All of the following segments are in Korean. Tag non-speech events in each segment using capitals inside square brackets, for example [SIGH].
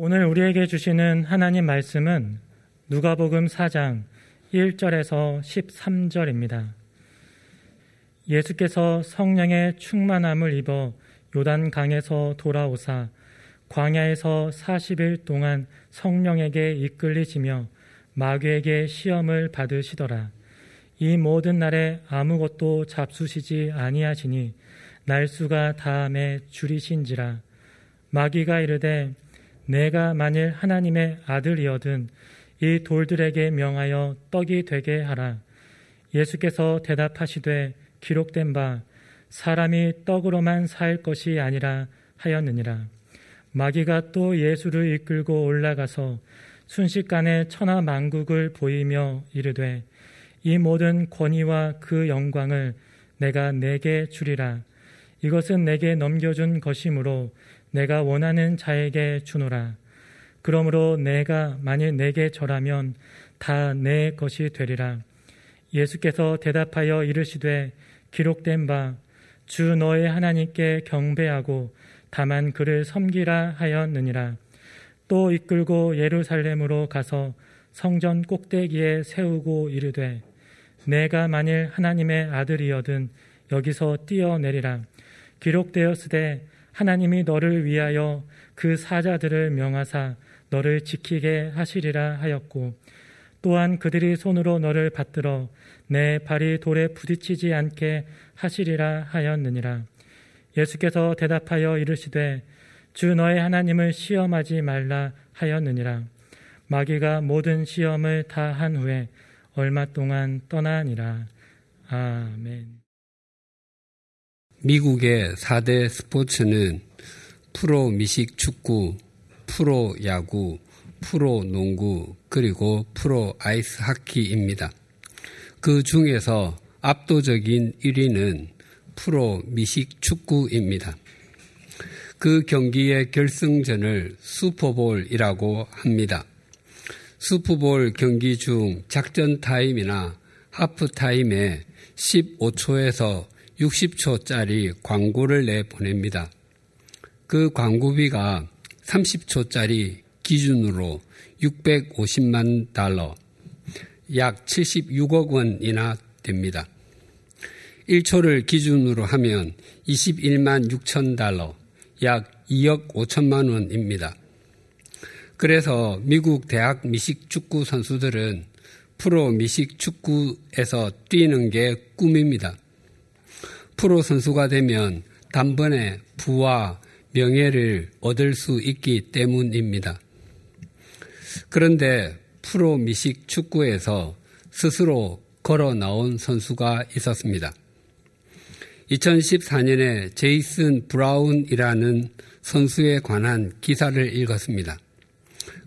오늘 우리에게 주시는 하나님 말씀은 누가복음 4장 1절에서 13절입니다. 예수께서 성령의 충만함을 입어 요단 강에서 돌아오사 광야에서 40일 동안 성령에게 이끌리시며 마귀에게 시험을 받으시더라. 이 모든 날에 아무것도 잡수시지 아니하시니 날수가 다음에 줄이신지라. 마귀가 이르되 내가 만일 하나님의 아들이어든 이 돌들에게 명하여 떡이 되게 하라. 예수께서 대답하시되 기록된 바 사람이 떡으로만 살 것이 아니라 하였느니라. 마귀가 또 예수를 이끌고 올라가서 순식간에 천하 만국을 보이며 이르되 이 모든 권위와 그 영광을 내가 내게 주리라. 이것은 내게 넘겨준 것이므로 내가 원하는 자에게 주노라. 그러므로 내가 만일 내게 절하면 다 내 것이 되리라. 예수께서 대답하여 이르시되 기록된 바 주 너의 하나님께 경배하고 다만 그를 섬기라 하였느니라. 또 이끌고 예루살렘으로 가서 성전 꼭대기에 세우고 이르되 내가 만일 하나님의 아들이여든 여기서 뛰어내리라. 기록되었으되 하나님이 너를 위하여 그 사자들을 명하사 너를 지키게 하시리라 하였고 또한 그들이 손으로 너를 받들어 내 발이 돌에 부딪히지 않게 하시리라 하였느니라. 예수께서 대답하여 이르시되 주 너의 하나님을 시험하지 말라 하였느니라. 마귀가 모든 시험을 다 한 후에 얼마 동안 떠나니라. 아멘. 미국의 4대 스포츠는 프로 미식 축구, 프로 야구, 프로 농구, 그리고 프로 아이스 하키입니다. 그 중에서 압도적인 1위는 프로 미식 축구입니다. 그 경기의 결승전을 슈퍼볼이라고 합니다. 슈퍼볼 경기 중 작전 타임이나 하프 타임에 15초에서 60초짜리 광고를 내보냅니다. 그 광고비가 30초짜리 기준으로 650만 달러, 약 76억 원이나 됩니다. 1초를 기준으로 하면 21만 6천 달러, 약 2억 5천만 원입니다. 그래서 미국 대학 미식 축구 선수들은 프로 미식 축구에서 뛰는 게 꿈입니다. 프로 선수가 되면 단번에 부와 명예를 얻을 수 있기 때문입니다. 그런데 프로 미식 축구에서 스스로 걸어 나온 선수가 있었습니다. 2014년에 제이슨 브라운이라는 선수에 관한 기사를 읽었습니다.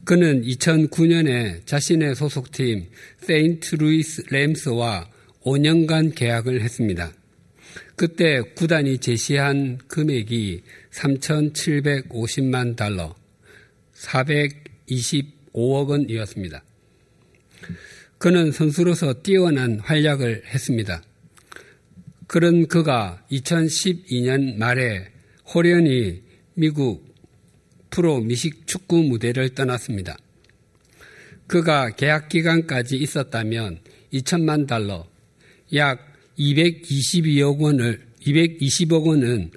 그는 2009년에 자신의 소속팀 세인트 루이스 램스와 5년간 계약을 했습니다. 그때 구단이 제시한 금액이 3,750만 달러, 425억 원이었습니다. 그는 선수로서 뛰어난 활약을 했습니다. 그런 그가 2012년 말에 호련히 미국 프로 미식 축구 무대를 떠났습니다. 그가 계약 기간까지 있었다면 2천만 달러, 약 222억 원을 220억 원은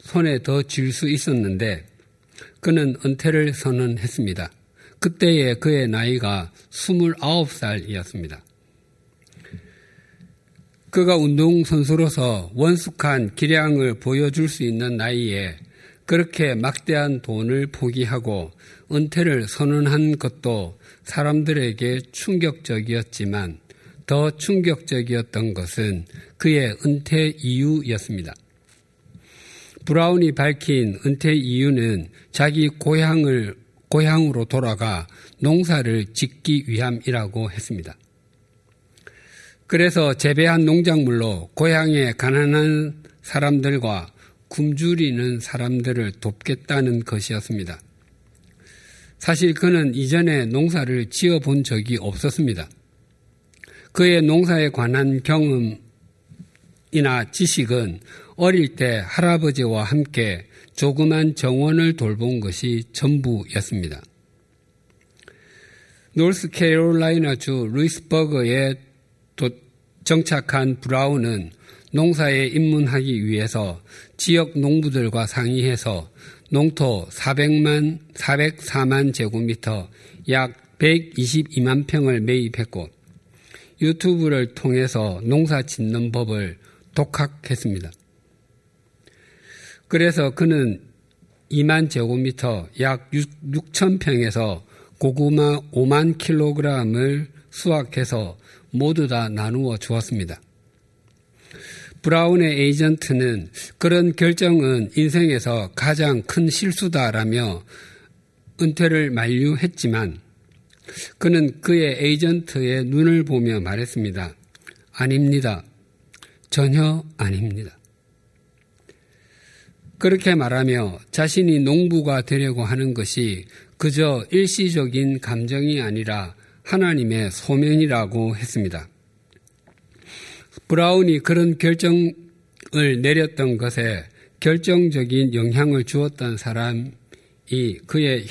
손에 더 쥘 수 있었는데 그는 은퇴를 선언했습니다. 그때의 그의 나이가 29살이었습니다. 그가 운동선수로서 원숙한 기량을 보여줄 수 있는 나이에 그렇게 막대한 돈을 포기하고 은퇴를 선언한 것도 사람들에게 충격적이었지만 더 충격적이었던 것은 그의 은퇴 이유였습니다. 브라운이 밝힌 은퇴 이유는 자기 고향을 고향으로 돌아가 농사를 짓기 위함이라고 했습니다. 그래서 재배한 농작물로 고향의 가난한 사람들과 굶주리는 사람들을 돕겠다는 것이었습니다. 사실 그는 이전에 농사를 지어 본 적이 없었습니다. 그의 농사에 관한 경험이나 지식은 어릴 때 할아버지와 함께 조그만 정원을 돌본 것이 전부였습니다. 노스캐롤라이나주 루이스버그에 정착한 브라운은 농사에 입문하기 위해서 지역 농부들과 상의해서 농토 400만, 404만 제곱미터 약 122만 평을 매입했고 유튜브를 통해서 농사 짓는 법을 독학했습니다. 그래서 그는 2만 제곱미터 약 6, 천 평에서 고구마 5만 킬로그램을 수확해서 모두 다 나누어 주었습니다. 브라운의 에이전트는 그런 결정은 인생에서 가장 큰 실수다라며 은퇴를 만류했지만 그는 그의 에이전트의 눈을 보며 말했습니다. 아닙니다. 전혀 아닙니다. 그렇게 말하며 자신이 농부가 되려고 하는 것이 그저 일시적인 감정이 아니라 하나님의 소명이라고 했습니다. 브라운이 그런 결정을 내렸던 것에 결정적인 영향을 주었던 사람이 그의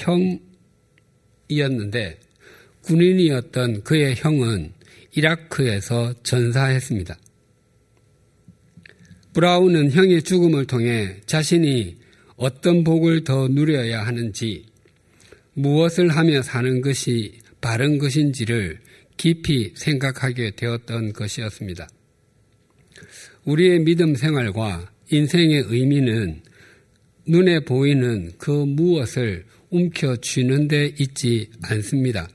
형이었는데 군인이었던 그의 형은 이라크에서 전사했습니다. 브라운은 형의 죽음을 통해 자신이 어떤 복을 더 누려야 하는지 무엇을 하며 사는 것이 바른 것인지를 깊이 생각하게 되었던 것이었습니다. 우리의 믿음 생활과 인생의 의미는 눈에 보이는 그 무엇을 움켜쥐는 데 있지 않습니다.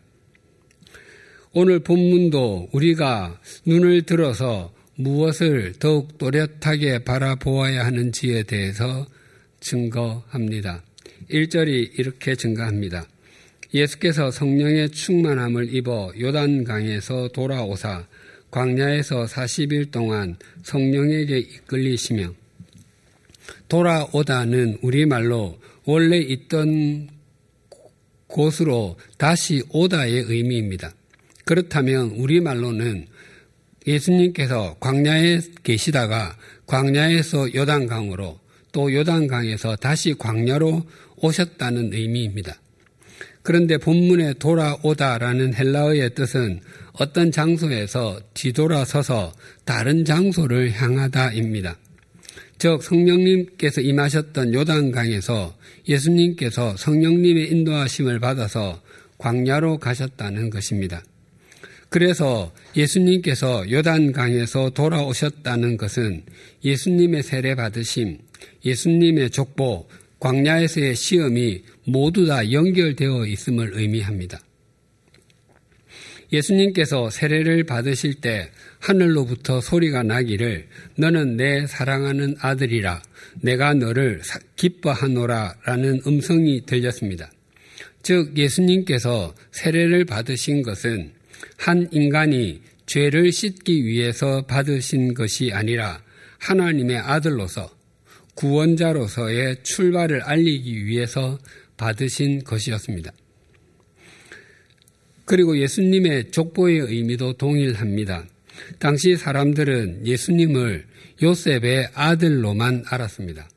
오늘 본문도 우리가 눈을 들어서 무엇을 더욱 또렷하게 바라보아야 하는지에 대해서 증거합니다. 1절이 이렇게 증가합니다. 예수께서 성령의 충만함을 입어 요단강에서 돌아오사 광야에서 40일 동안 성령에게 이끌리시며 돌아오다는 우리말로 원래 있던 곳으로 다시 오다의 의미입니다. 그렇다면 우리말로는 예수님께서 광야에 계시다가 광야에서 요단강으로 또 요단강에서 다시 광야로 오셨다는 의미입니다. 그런데 본문에 돌아오다라는 헬라어의 뜻은 어떤 장소에서 뒤돌아서서 다른 장소를 향하다입니다. 즉 성령님께서 임하셨던 요단강에서 예수님께서 성령님의 인도하심을 받아서 광야로 가셨다는 것입니다. 그래서 예수님께서 요단강에서 돌아오셨다는 것은 예수님의 세례 받으심, 예수님의 족보, 광야에서의 시험이 모두 다 연결되어 있음을 의미합니다. 예수님께서 세례를 받으실 때 하늘로부터 소리가 나기를 너는 내 사랑하는 아들이라 내가 너를 기뻐하노라 라는 음성이 들렸습니다. 즉 예수님께서 세례를 받으신 것은 한 인간이 죄를 씻기 위해서 받으신 것이 아니라 하나님의 아들로서 구원자로서의 출발을 알리기 위해서 받으신 것이었습니다. 그리고 예수님의 족보의 의미도 동일합니다. 당시 사람들은 예수님을 요셉의 아들로만 알았습니다.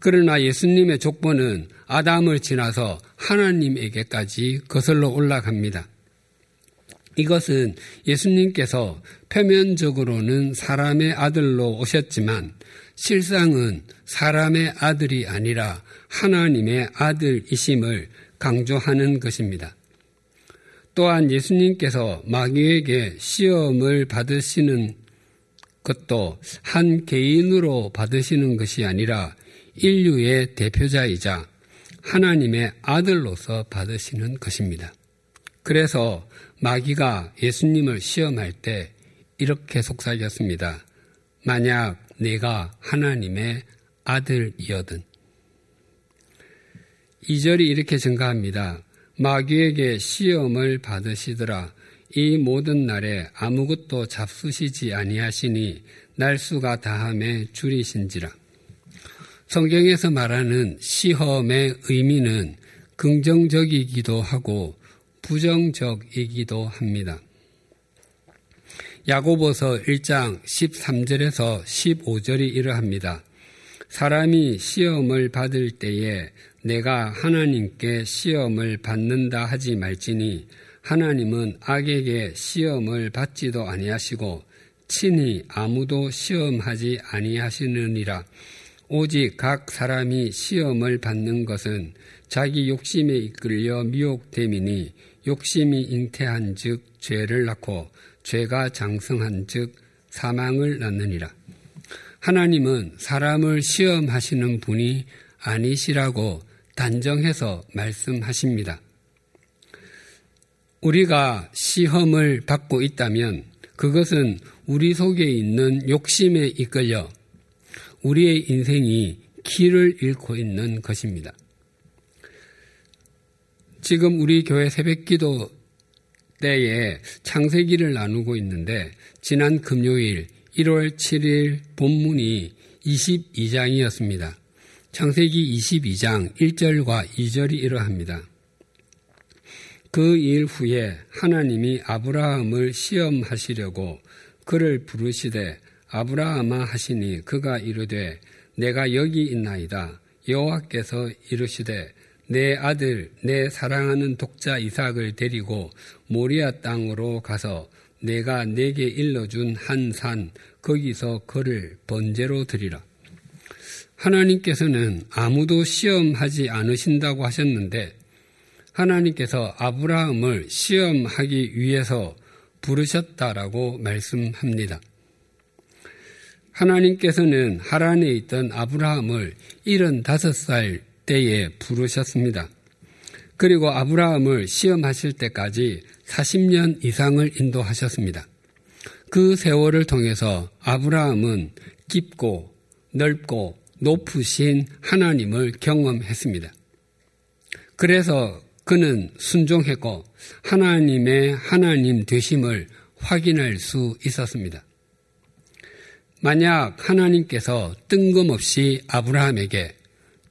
그러나 예수님의 족보는 아담을 지나서 하나님에게까지 거슬러 올라갑니다. 이것은 예수님께서 표면적으로는 사람의 아들로 오셨지만 실상은 사람의 아들이 아니라 하나님의 아들이심을 강조하는 것입니다. 또한 예수님께서 마귀에게 시험을 받으시는 것도 한 개인으로 받으시는 것이 아니라 인류의 대표자이자 하나님의 아들로서 받으시는 것입니다. 그래서 마귀가 예수님을 시험할 때 이렇게 속삭였습니다. 만약 내가 하나님의 아들이어든. 이절이 이렇게 증가합니다. 마귀에게 시험을 받으시더라. 이 모든 날에 아무것도 잡수시지 아니하시니 날수가 다함에 줄이신지라. 성경에서 말하는 시험의 의미는 긍정적이기도 하고 부정적이기도 합니다. 야고보서 1장 13절에서 15절이 이러합니다. 사람이 시험을 받을 때에 내가 하나님께 시험을 받는다 하지 말지니 하나님은 악에게 시험을 받지도 아니하시고 친히 아무도 시험하지 아니하시느니라. 오직 각 사람이 시험을 받는 것은 자기 욕심에 이끌려 미혹됨이니 욕심이 잉태한 즉 죄를 낳고 죄가 장성한 즉 사망을 낳느니라. 하나님은 사람을 시험하시는 분이 아니시라고 단정해서 말씀하십니다. 우리가 시험을 받고 있다면 그것은 우리 속에 있는 욕심에 이끌려 우리의 인생이 길을 잃고 있는 것입니다. 지금 우리 교회 새벽 기도 때에 창세기를 나누고 있는데 지난 금요일 1월 7일 본문이 22장이었습니다. 창세기 22장 1절과 2절이 이러합니다. 그 일 후에 하나님이 아브라함을 시험하시려고 그를 부르시되 아브라함아 하시니 그가 이르되 내가 여기 있나이다. 여호와께서 이르시되 내 아들 내 사랑하는 독자 이삭을 데리고 모리아 땅으로 가서 내가 내게 일러준 한 산 거기서 그를 번제로 드리라. 하나님께서는 아무도 시험하지 않으신다고 하셨는데 하나님께서 아브라함을 시험하기 위해서 부르셨다라고 말씀합니다. 하나님께서는 하란에 있던 아브라함을 75살 때에 부르셨습니다. 그리고 아브라함을 시험하실 때까지 40년 이상을 인도하셨습니다. 그 세월을 통해서 아브라함은 깊고 넓고 높으신 하나님을 경험했습니다. 그래서 그는 순종했고 하나님의 하나님 되심을 확인할 수 있었습니다. 만약 하나님께서 뜬금없이 아브라함에게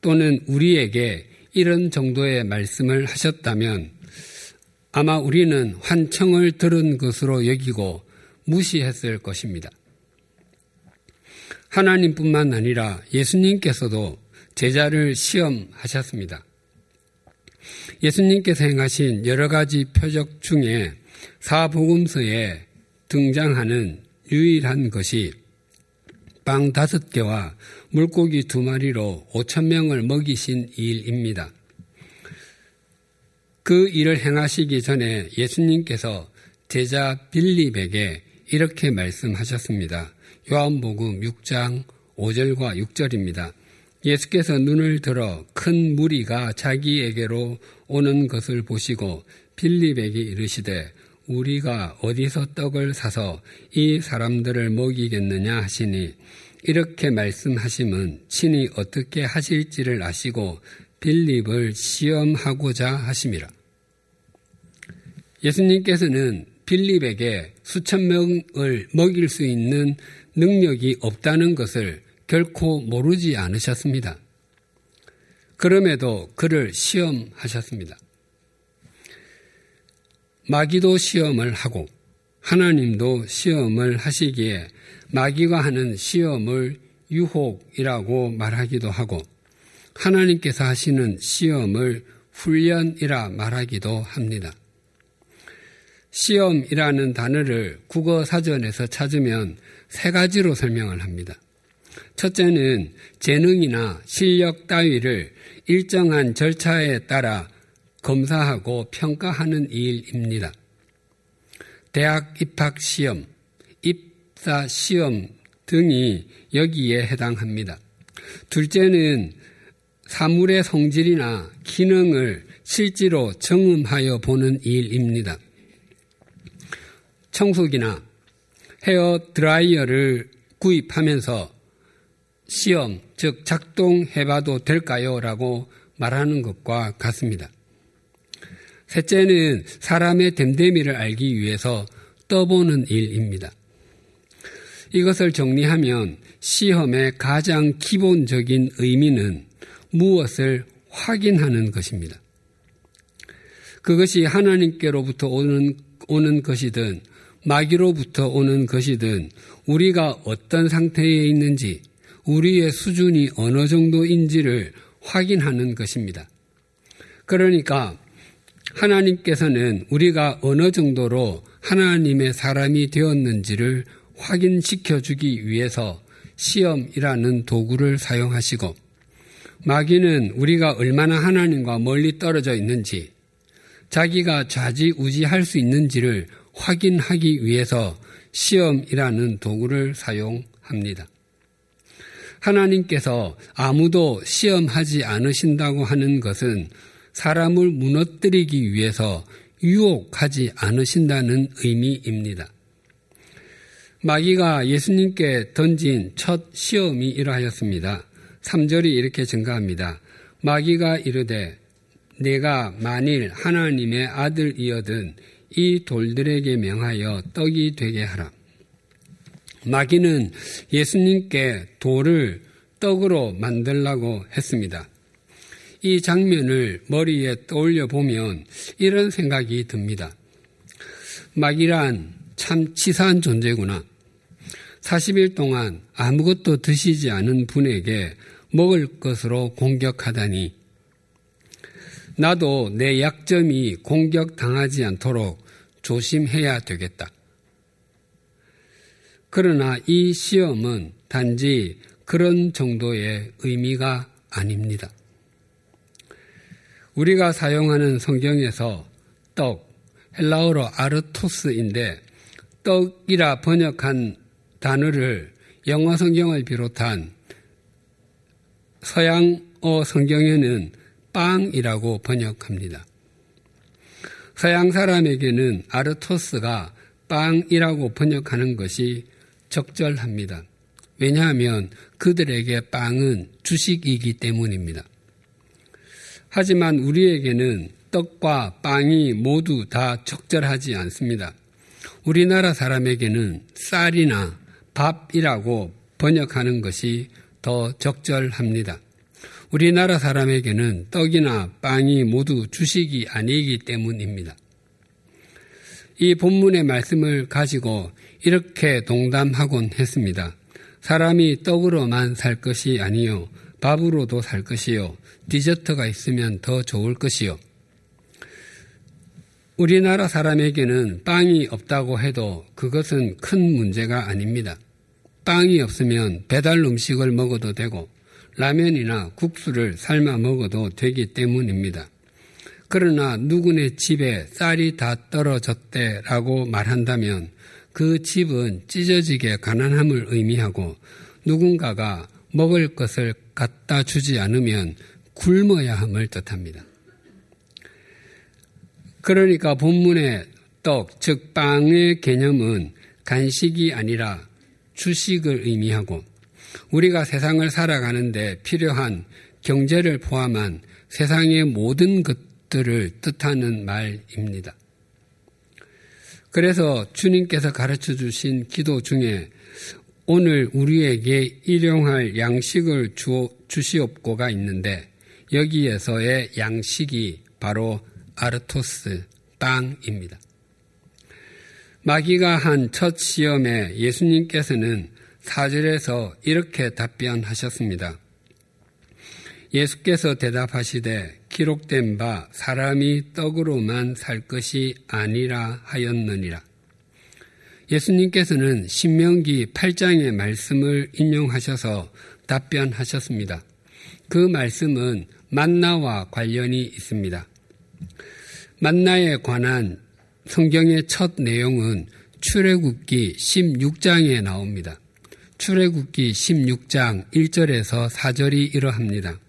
또는 우리에게 이런 정도의 말씀을 하셨다면 아마 우리는 환청을 들은 것으로 여기고 무시했을 것입니다. 하나님뿐만 아니라 예수님께서도 제자를 시험하셨습니다. 예수님께서 행하신 여러 가지 표적 중에 사복음서에 등장하는 유일한 것이 빵 다섯 개와 물고기 두 마리로 오천 명을 먹이신 일입니다. 그 일을 행하시기 전에 예수님께서 제자 빌립에게 이렇게 말씀하셨습니다. 요한복음 6장 5절과 6절입니다. 예수께서 눈을 들어 큰 무리가 자기에게로 오는 것을 보시고 빌립에게 이르시되 우리가 어디서 떡을 사서 이 사람들을 먹이겠느냐 하시니 이렇게 말씀하심은 친히 어떻게 하실지를 아시고 빌립을 시험하고자 하심이라. 예수님께서는 빌립에게 수천 명을 먹일 수 있는 능력이 없다는 것을 결코 모르지 않으셨습니다. 그럼에도 그를 시험하셨습니다. 마귀도 시험을 하고 하나님도 시험을 하시기에 마귀가 하는 시험을 유혹이라고 말하기도 하고 하나님께서 하시는 시험을 훈련이라 말하기도 합니다. 시험이라는 단어를 국어 사전에서 찾으면 세 가지로 설명을 합니다. 첫째는 재능이나 실력 따위를 일정한 절차에 따라 검사하고 평가하는 일입니다. 대학 입학 시험, 입사 시험 등이 여기에 해당합니다. 둘째는 사물의 성질이나 기능을 실제로 경험하여 보는 일입니다. 청소기나 헤어 드라이어를 구입하면서 시험, 즉 작동해봐도 될까요? 라고 말하는 것과 같습니다. 셋째는 사람의 됨됨이를 알기 위해서 떠보는 일입니다. 이것을 정리하면 시험의 가장 기본적인 의미는 무엇을 확인하는 것입니다. 그것이 하나님께로부터 오는, 오는 것이든 마귀로부터 오는 것이든 우리가 어떤 상태에 있는지 우리의 수준이 어느 정도인지를 확인하는 것입니다. 그러니까 하나님께서는 우리가 어느 정도로 하나님의 사람이 되었는지를 확인시켜 주기 위해서 시험이라는 도구를 사용하시고 마귀는 우리가 얼마나 하나님과 멀리 떨어져 있는지 자기가 좌지우지할 수 있는지를 확인하기 위해서 시험이라는 도구를 사용합니다. 하나님께서 아무도 시험하지 않으신다고 하는 것은 사람을 무너뜨리기 위해서 유혹하지 않으신다는 의미입니다. 마귀가 예수님께 던진 첫 시험이 이러하였습니다. 3절이 이렇게 증가합니다. 마귀가 이르되 내가 만일 하나님의 아들이어든 이 돌들에게 명하여 떡이 되게 하라. 마귀는 예수님께 돌을 떡으로 만들라고 했습니다. 이 장면을 머리에 떠올려 보면 이런 생각이 듭니다. 마귀란 참 치사한 존재구나. 40일 동안 아무것도 드시지 않은 분에게 먹을 것으로 공격하다니. 나도 내 약점이 공격당하지 않도록 조심해야 되겠다. 그러나 이 시험은 단지 그런 정도의 의미가 아닙니다. 우리가 사용하는 성경에서 떡, 헬라어로 아르토스인데 떡이라 번역한 단어를 영어 성경을 비롯한 서양어 성경에는 빵이라고 번역합니다. 서양 사람에게는 아르토스가 빵이라고 번역하는 것이 적절합니다. 왜냐하면 그들에게 빵은 주식이기 때문입니다. 하지만 우리에게는 떡과 빵이 모두 다 적절하지 않습니다. 우리나라 사람에게는 쌀이나 밥이라고 번역하는 것이 더 적절합니다. 우리나라 사람에게는 떡이나 빵이 모두 주식이 아니기 때문입니다. 이 본문의 말씀을 가지고 이렇게 동담하곤 했습니다. 사람이 떡으로만 살 것이 아니요 밥으로도 살 것이요 디저트가 있으면 더 좋을 것이요 우리나라 사람에게는 빵이 없다고 해도 그것은 큰 문제가 아닙니다. 빵이 없으면 배달 음식을 먹어도 되고 라면이나 국수를 삶아 먹어도 되기 때문입니다. 그러나 누구네 집에 쌀이 다 떨어졌대라고 말한다면 그 집은 찢어지게 가난함을 의미하고 누군가가 먹을 것을 갖다 주지 않으면 굶어야 함을 뜻합니다. 그러니까 본문의 떡, 즉 빵의 개념은 간식이 아니라 주식을 의미하고 우리가 세상을 살아가는데 필요한 경제를 포함한 세상의 모든 것들을 뜻하는 말입니다. 그래서 주님께서 가르쳐 주신 기도 중에 오늘 우리에게 일용할 양식을 주어, 주시옵고가 있는데 여기에서의 양식이 바로 아르토스 빵입니다. 마귀가 한 첫 시험에 예수님께서는 사절에서 이렇게 답변하셨습니다. 예수께서 대답하시되 기록된 바 사람이 떡으로만 살 것이 아니라 하였느니라. 예수님께서는 신명기 8장의 말씀을 인용하셔서 답변하셨습니다. 그 말씀은 만나와 관련이 있습니다. 만나에 관한 성경의 첫 내용은 출애굽기 16장에 나옵니다. 출애굽기 16장 1절에서 4절이 이러합니다.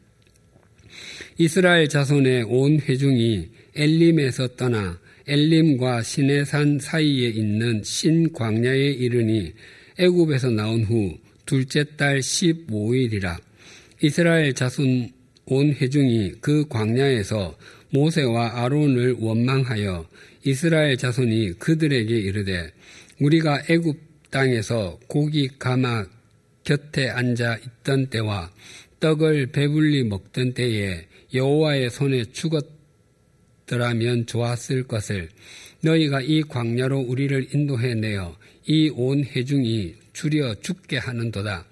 이스라엘 자손의 온 회중이 엘림에서 떠나 엘림과 시내산 사이에 있는 신광야에 이르니 애굽에서 나온 후 둘째 달 15일이라. 이스라엘 자손 온 회중이 그 광야에서 모세와 아론을 원망하여 이스라엘 자손이 그들에게 이르되 우리가 애굽 땅에서 고기 가마 곁에 앉아 있던 때와 떡을 배불리 먹던 때에 여호와의 손에 죽었 더라면 좋았을 것을 너희가 이 광야로 우리를 인도해 내어 이 온 회중이 줄여 죽게 하는도다.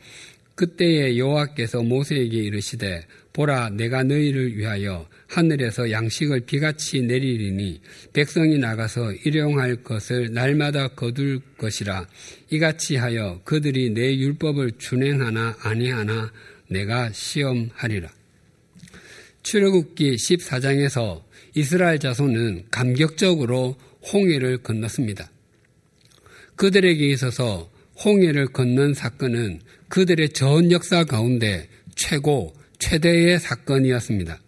그때에 여호와께서 모세에게 이르시되 보라 내가 너희를 위하여 하늘에서 양식을 비같이 내리리니 백성이 나가서 일용할 것을 날마다 거둘 것이라 이같이 하여 그들이 내 율법을 준행하나 아니하나 내가 시험하리라. 출애굽기 14장에서 이스라엘 자손은 감격적으로 홍해를 건넜습니다. 그들에게 있어서 홍해를 건넌 사건은 그들의 전 역사 가운데 최고, 최대의 사건이었습니다.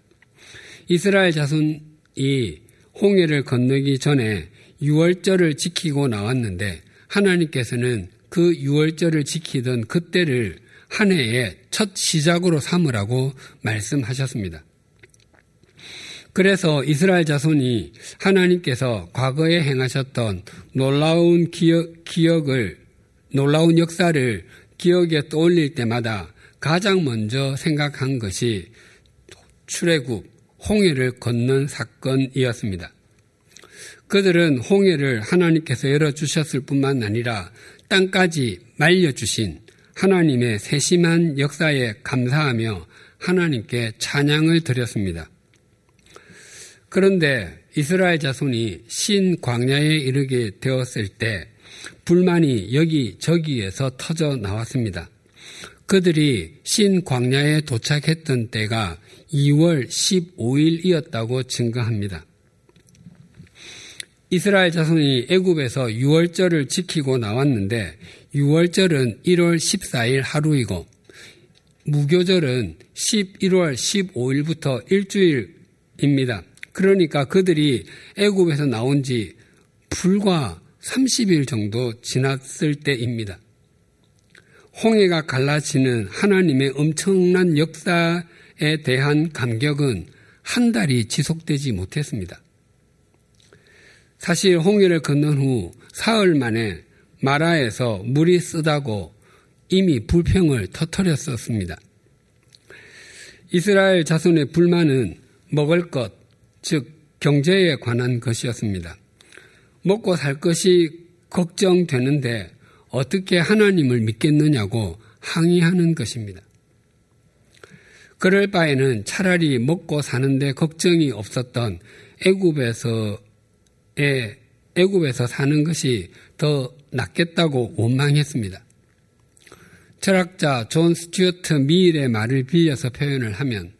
이스라엘 자손이 홍해를 건너기 전에 유월절을 지키고 나왔는데 하나님께서는 그 유월절을 지키던 그때를 한 해의 첫 시작으로 삼으라고 말씀하셨습니다. 그래서 이스라엘 자손이 하나님께서 과거에 행하셨던 놀라운 기억, 기억을, 놀라운 역사를 기억에 떠올릴 때마다 가장 먼저 생각한 것이 출애굽, 홍해를 건넌 사건이었습니다. 그들은 홍해를 하나님께서 열어주셨을 뿐만 아니라 땅까지 말려주신 하나님의 세심한 역사에 감사하며 하나님께 찬양을 드렸습니다. 그런데 이스라엘 자손이 신 광야에 이르게 되었을 때 불만이 여기 저기에서 터져 나왔습니다. 그들이 신 광야에 도착했던 때가 2월 15일이었다고 증거합니다. 이스라엘 자손이 애굽에서 6월절을 지키고 나왔는데 6월절은 1월 14일 하루이고 무교절은 11월 15일부터 일주일입니다. 그러니까 그들이 애굽에서 나온 지 불과 30일 정도 지났을 때입니다. 홍해가 갈라지는 하나님의 엄청난 역사에 대한 감격은 한 달이 지속되지 못했습니다. 사실 홍해를 건넌 후 사흘 만에 마라에서 물이 쓰다고 이미 불평을 터뜨렸었습니다. 이스라엘 자손의 불만은 먹을 것, 즉 경제에 관한 것이었습니다. 먹고 살 것이 걱정되는데 어떻게 하나님을 믿겠느냐고 항의하는 것입니다. 그럴 바에는 차라리 먹고 사는데 걱정이 없었던 애굽에서의 애굽에서 사는 것이 더 낫겠다고 원망했습니다. 철학자 존 스튜어트 밀의 말을 빌려서 표현을 하면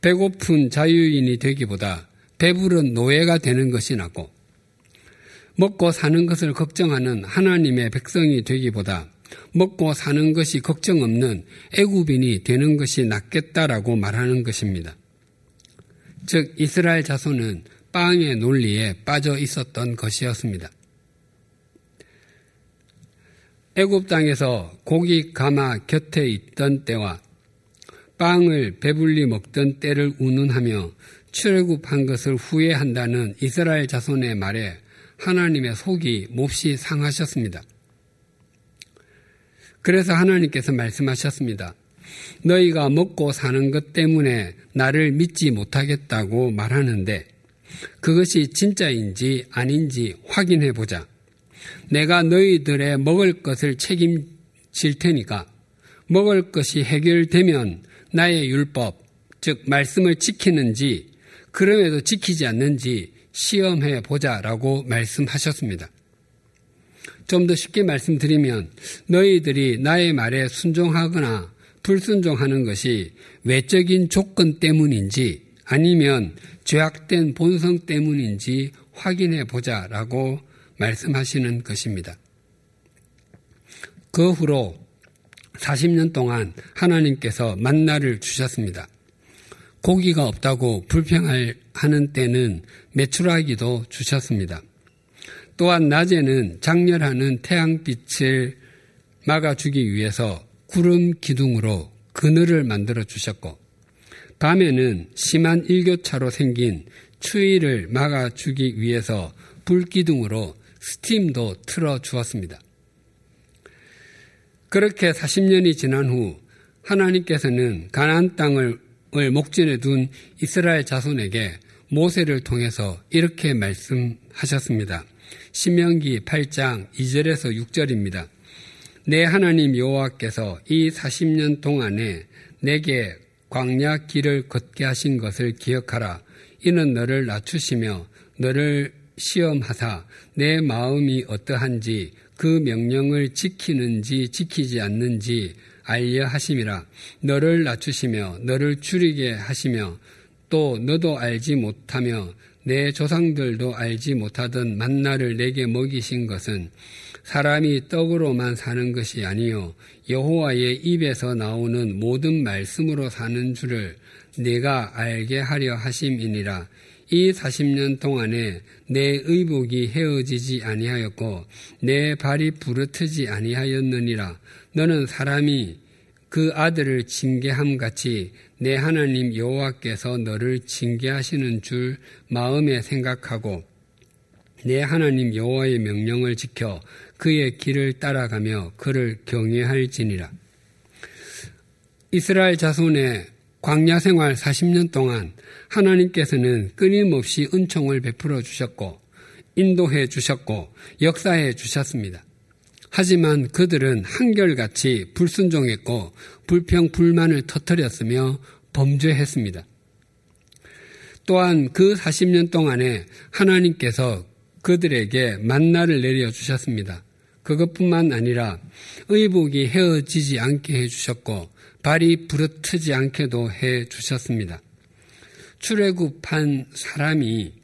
배고픈 자유인이 되기보다 배부른 노예가 되는 것이 낫고 먹고 사는 것을 걱정하는 하나님의 백성이 되기보다 먹고 사는 것이 걱정 없는 애굽인이 되는 것이 낫겠다라고 말하는 것입니다. 즉 이스라엘 자손은 빵의 논리에 빠져 있었던 것이었습니다. 애굽 땅에서 고기 가마 곁에 있던 때와 빵을 배불리 먹던 때를 운운하며 출애굽한 것을 후회한다는 이스라엘 자손의 말에 하나님의 속이 몹시 상하셨습니다. 그래서 하나님께서 말씀하셨습니다. 너희가 먹고 사는 것 때문에 나를 믿지 못하겠다고 말하는데 그것이 진짜인지 아닌지 확인해 보자. 내가 너희들의 먹을 것을 책임질 테니까 먹을 것이 해결되면 나의 율법, 즉 말씀을 지키는지 그럼에도 지키지 않는지 시험해 보자라고 말씀하셨습니다. 좀 더 쉽게 말씀드리면 너희들이 나의 말에 순종하거나 불순종하는 것이 외적인 조건 때문인지 아니면 죄악된 본성 때문인지 확인해 보자라고 말씀하시는 것입니다. 그 후로 40년 동안 하나님께서 만나를 주셨습니다. 고기가 없다고 불평하는 때는 매출하기도 주셨습니다. 또한 낮에는 장렬하는 태양빛을 막아주기 위해서 구름 기둥으로 그늘을 만들어 주셨고, 밤에는 심한 일교차로 생긴 추위를 막아주기 위해서 불기둥으로 스팀도 틀어 주었습니다. 그렇게 40년이 지난 후 하나님께서는 가나안 땅을 목전에 둔 이스라엘 자손에게 모세를 통해서 이렇게 말씀하셨습니다. 신명기 8장 2절에서 6절입니다. 내 하나님 여호와께서 이 40년 동안에 내게 광야 길을 걷게 하신 것을 기억하라. 이는 너를 낮추시며 너를 시험하사 내 마음이 어떠한지 그 명령을 지키는지 지키지 않는지 알려 하심이라. 너를 낮추시며 너를 줄이게 하시며 또 너도 알지 못하며 내 조상들도 알지 못하던 만나를 내게 먹이신 것은 사람이 떡으로만 사는 것이 아니요 여호와의 입에서 나오는 모든 말씀으로 사는 줄을 내가 알게 하려 하심이니라. 이 40년 동안에 내 의복이 헤어지지 아니하였고 내 발이 부르트지 아니하였느니라. 너는 사람이 그 아들을 징계함 같이 내 하나님 여호와께서 너를 징계하시는 줄 마음에 생각하고 내 하나님 여호와의 명령을 지켜 그의 길을 따라가며 그를 경외할지니라. 이스라엘 자손의 광야 생활 40년 동안 하나님께서는 끊임없이 은총을 베풀어 주셨고 인도해 주셨고 역사해 주셨습니다. 하지만 그들은 한결같이 불순종했고 불평 불만을 터뜨렸으며 범죄했습니다. 또한 그 40년 동안에 하나님께서 그들에게 만나를 내려 주셨습니다. 그것뿐만 아니라 의복이 헤어지지 않게 해 주셨고 발이 부르트지 않게도 해 주셨습니다. 출애굽한 사람이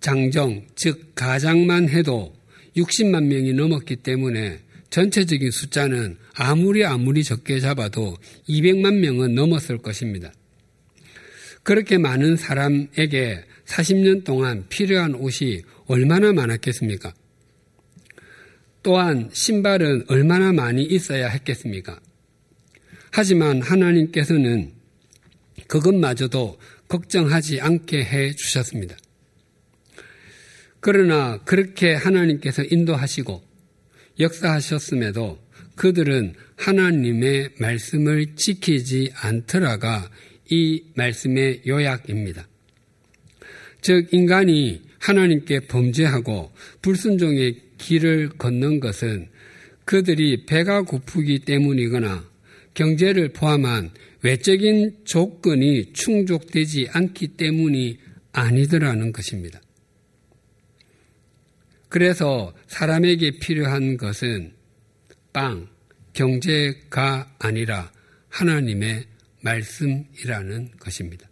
장정, 즉 가장만 해도 60만 명이 넘었기 때문에 전체적인 숫자는 아무리 아무리 적게 잡아도 200만 명은 넘었을 것입니다. 그렇게 많은 사람에게 40년 동안 필요한 옷이 얼마나 많았겠습니까? 또한 신발은 얼마나 많이 있어야 했겠습니까? 하지만 하나님께서는 그것마저도 걱정하지 않게 해 주셨습니다. 그러나 그렇게 하나님께서 인도하시고 역사하셨음에도 그들은 하나님의 말씀을 지키지 않더라가 이 말씀의 요약입니다. 즉, 인간이 하나님께 범죄하고 불순종의 길을 걷는 것은 그들이 배가 고프기 때문이거나 경제를 포함한 외적인 조건이 충족되지 않기 때문이 아니더라는 것입니다. 그래서 사람에게 필요한 것은 빵, 경제가 아니라 하나님의 말씀이라는 것입니다.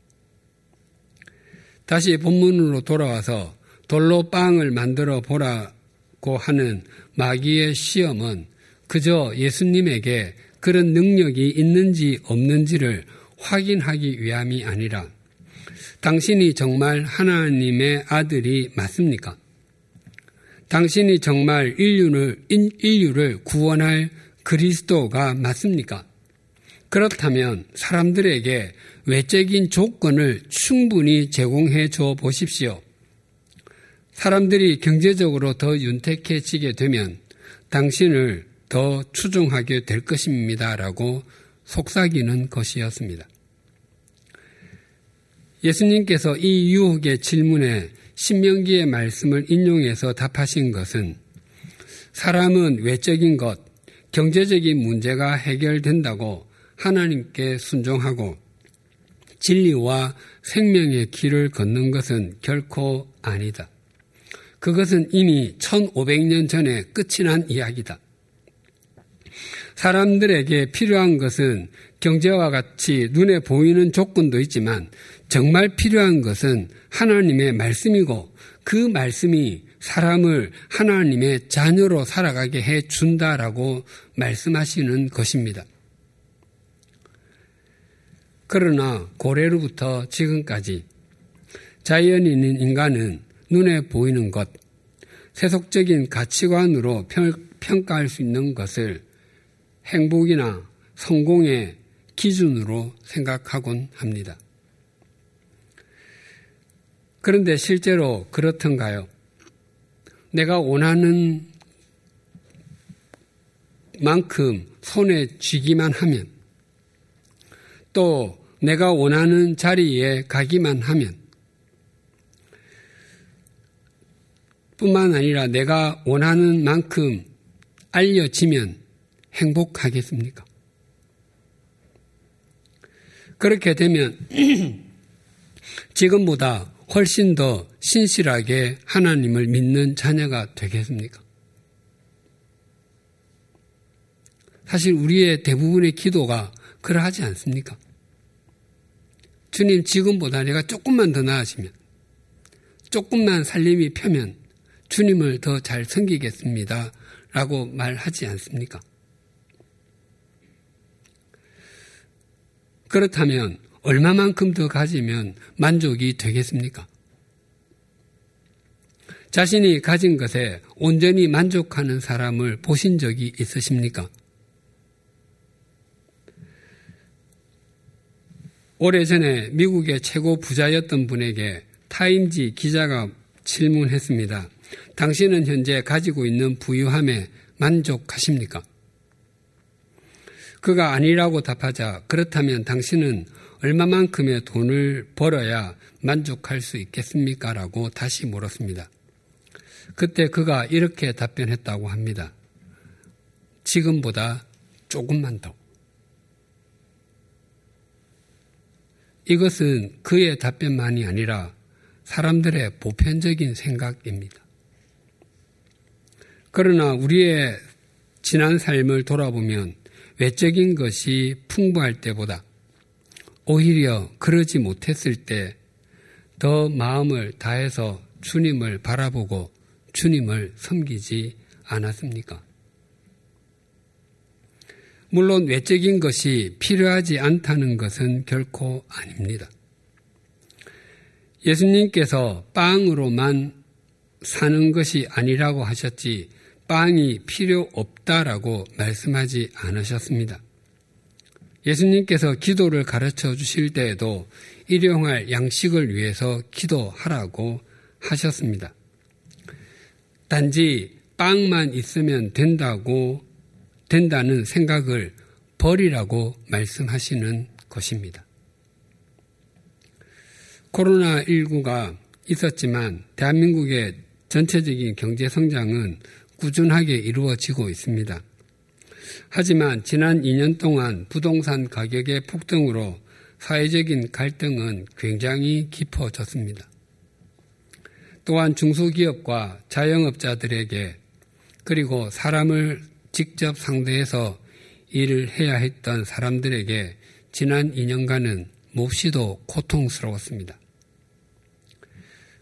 다시 본문으로 돌아와서 돌로 빵을 만들어 보라고 하는 마귀의 시험은 그저 예수님에게 그런 능력이 있는지 없는지를 확인하기 위함이 아니라 당신이 정말 하나님의 아들이 맞습니까? 당신이 정말 인류를, 인류를 구원할 그리스도가 맞습니까? 그렇다면 사람들에게 외적인 조건을 충분히 제공해 줘 보십시오. 사람들이 경제적으로 더 윤택해지게 되면 당신을 더 추종하게 될 것입니다. 라고 속삭이는 것이었습니다. 예수님께서 이 유혹의 질문에 신명기의 말씀을 인용해서 답하신 것은 사람은 외적인 것, 경제적인 문제가 해결된다고 하나님께 순종하고 진리와 생명의 길을 걷는 것은 결코 아니다. 그것은 이미 1500년 전에 끝이 난 이야기다. 사람들에게 필요한 것은 경제와 같이 눈에 보이는 조건도 있지만 정말 필요한 것은 하나님의 말씀이고 그 말씀이 사람을 하나님의 자녀로 살아가게 해 준다라고 말씀하시는 것입니다. 그러나 고래로부터 지금까지 있는 인간은 눈에 보이는 것, 세속적인 가치관으로 평가할 수 있는 것을 행복이나 성공의 기준으로 생각하곤 합니다. 그런데 실제로 그렇던가요? 내가 원하는 만큼 손에 쥐기만 하면 또 내가 원하는 자리에 가기만 하면 뿐만 아니라 내가 원하는 만큼 알려지면 행복하겠습니까? 그렇게 되면 [CLEARS THROAT] 지금보다 훨씬 더 신실하게 하나님을 믿는 자녀가 되겠습니까? 사실 우리의 대부분의 기도가 그러하지 않습니까? 주님 지금보다 내가 조금만 더 나아지면 조금만 살림이 펴면 주님을 더 잘 섬기겠습니다. 라고 말하지 않습니까? 그렇다면 얼마만큼 더 가지면 만족이 되겠습니까? 자신이 가진 것에 온전히 만족하는 사람을 보신 적이 있으십니까? 오래전에 미국의 최고 부자였던 분에게 타임지 기자가 질문했습니다. 당신은 현재 가지고 있는 부유함에 만족하십니까? 그가 아니라고 답하자 그렇다면 당신은 얼마만큼의 돈을 벌어야 만족할 수 있겠습니까? 라고 다시 물었습니다. 그때 그가 이렇게 답변했다고 합니다. 지금보다 조금만 더. 이것은 그의 답변만이 아니라 사람들의 보편적인 생각입니다. 그러나 우리의 지난 삶을 돌아보면 외적인 것이 풍부할 때보다 오히려 그러지 못했을 때 더 마음을 다해서 주님을 바라보고 주님을 섬기지 않았습니까? 물론 외적인 것이 필요하지 않다는 것은 결코 아닙니다. 예수님께서 빵으로만 사는 것이 아니라고 하셨지 빵이 필요 없다라고 말씀하지 않으셨습니다. 예수님께서 기도를 가르쳐 주실 때에도 일용할 양식을 위해서 기도하라고 하셨습니다. 단지 빵만 있으면 된다고 된다는 생각을 버리라고 말씀하시는 것입니다. 코로나19가 있었지만 대한민국의 전체적인 경제 성장은 꾸준하게 이루어지고 있습니다. 하지만 지난 2년 동안 부동산 가격의 폭등으로 사회적인 갈등은 굉장히 깊어졌습니다. 또한 중소기업과 자영업자들에게 그리고 사람을 직접 상대해서 일을 해야 했던 사람들에게 지난 2년간은 몹시도 고통스러웠습니다.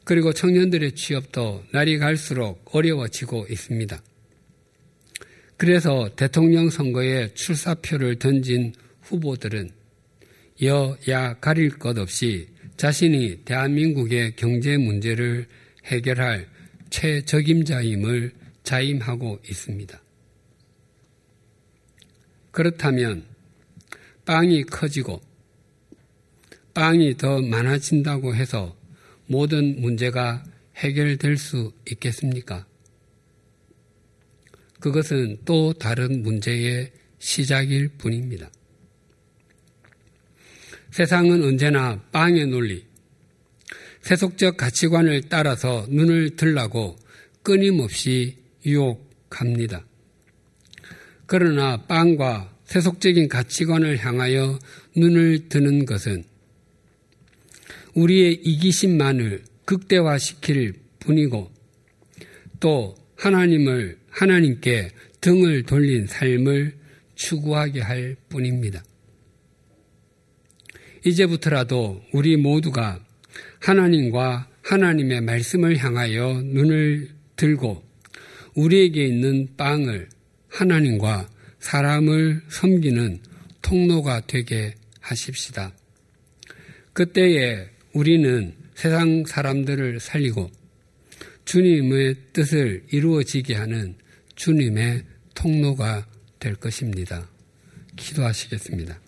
그리고 청년들의 취업도 날이 갈수록 어려워지고 있습니다. 그래서 대통령 선거에 출사표를 던진 후보들은 여야 가릴 것 없이 자신이 대한민국의 경제 문제를 해결할 최적임자임을 자임하고 있습니다. 그렇다면 빵이 커지고 빵이 더 많아진다고 해서 모든 문제가 해결될 수 있겠습니까? 그것은 또 다른 문제의 시작일 뿐입니다. 세상은 언제나 빵의 논리, 세속적 가치관을 따라서 눈을 들라고 끊임없이 유혹합니다. 그러나 빵과 세속적인 가치관을 향하여 눈을 드는 것은 우리의 이기심만을 극대화시킬 뿐이고 또 하나님을 하나님께 등을 돌린 삶을 추구하게 할 뿐입니다. 이제부터라도 우리 모두가 하나님과 하나님의 말씀을 향하여 눈을 들고 우리에게 있는 빵을 하나님과 사람을 섬기는 통로가 되게 하십시다. 그때에 우리는 세상 사람들을 살리고 주님의 뜻을 이루어지게 하는 주님의 통로가 될 것입니다. 기도하시겠습니다.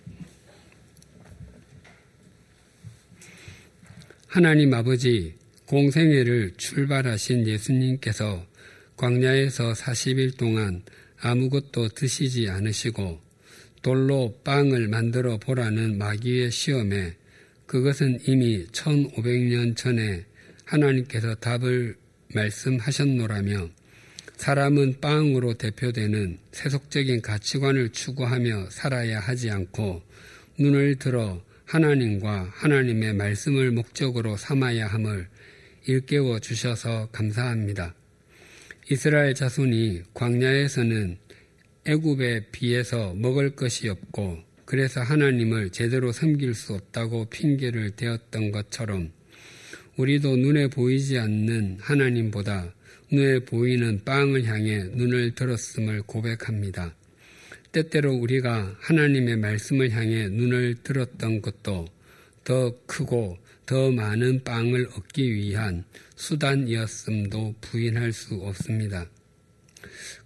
하나님 아버지, 공생애를 출발하신 예수님께서 광야에서 40일 동안 아무것도 드시지 않으시고 돌로 빵을 만들어 보라는 마귀의 시험에 그것은 이미 1500년 전에 하나님께서 답을 말씀하셨노라며 사람은 빵으로 대표되는 세속적인 가치관을 추구하며 살아야 하지 않고 눈을 들어 하나님과 하나님의 말씀을 목적으로 삼아야 함을 일깨워 주셔서 감사합니다. 이스라엘 자손이 광야에서는 애굽에 비해서 먹을 것이 없고 그래서 하나님을 제대로 섬길 수 없다고 핑계를 대었던 것처럼 우리도 눈에 보이지 않는 하나님보다 눈에 보이는 빵을 향해 눈을 들었음을 고백합니다. 때때로 우리가 하나님의 말씀을 향해 눈을 들었던 것도 더 크고 더 많은 빵을 얻기 위한 수단이었음도 부인할 수 없습니다.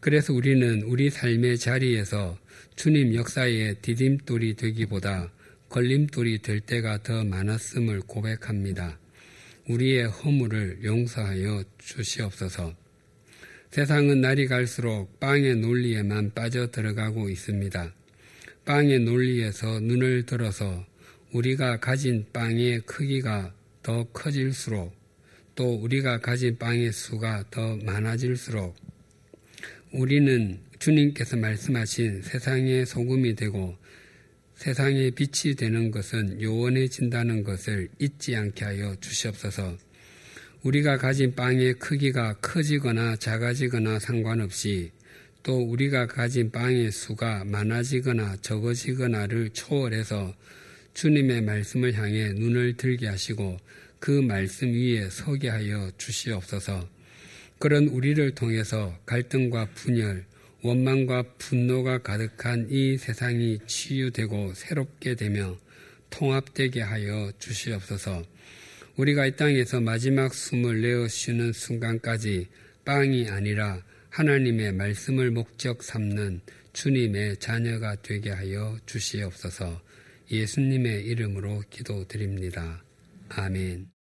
그래서 우리는 우리 삶의 자리에서 주님 역사의 디딤돌이 되기보다 걸림돌이 될 때가 더 많았음을 고백합니다. 우리의 허물을 용서하여 주시옵소서. 세상은 날이 갈수록 빵의 논리에만 빠져 들어가고 있습니다. 빵의 논리에서 눈을 들어서 우리가 가진 빵의 크기가 더 커질수록 또 우리가 가진 빵의 수가 더 많아질수록 우리는 주님께서 말씀하신 세상의 소금이 되고 세상의 빛이 되는 것은 요원해진다는 것을 잊지 않게 하여 주시옵소서. 우리가 가진 빵의 크기가 커지거나 작아지거나 상관없이 또 우리가 가진 빵의 수가 많아지거나 적어지거나를 초월해서 주님의 말씀을 향해 눈을 들게 하시고 그 말씀 위에 서게 하여 주시옵소서. 그런 우리를 통해서 갈등과 분열, 원망과 분노가 가득한 이 세상이 치유되고 새롭게 되며 통합되게 하여 주시옵소서. 우리가 이 땅에서 마지막 숨을 내어 쉬는 순간까지 빵이 아니라 하나님의 말씀을 목적 삼는 주님의 자녀가 되게 하여 주시옵소서 예수님의 이름으로 기도드립니다. 아멘.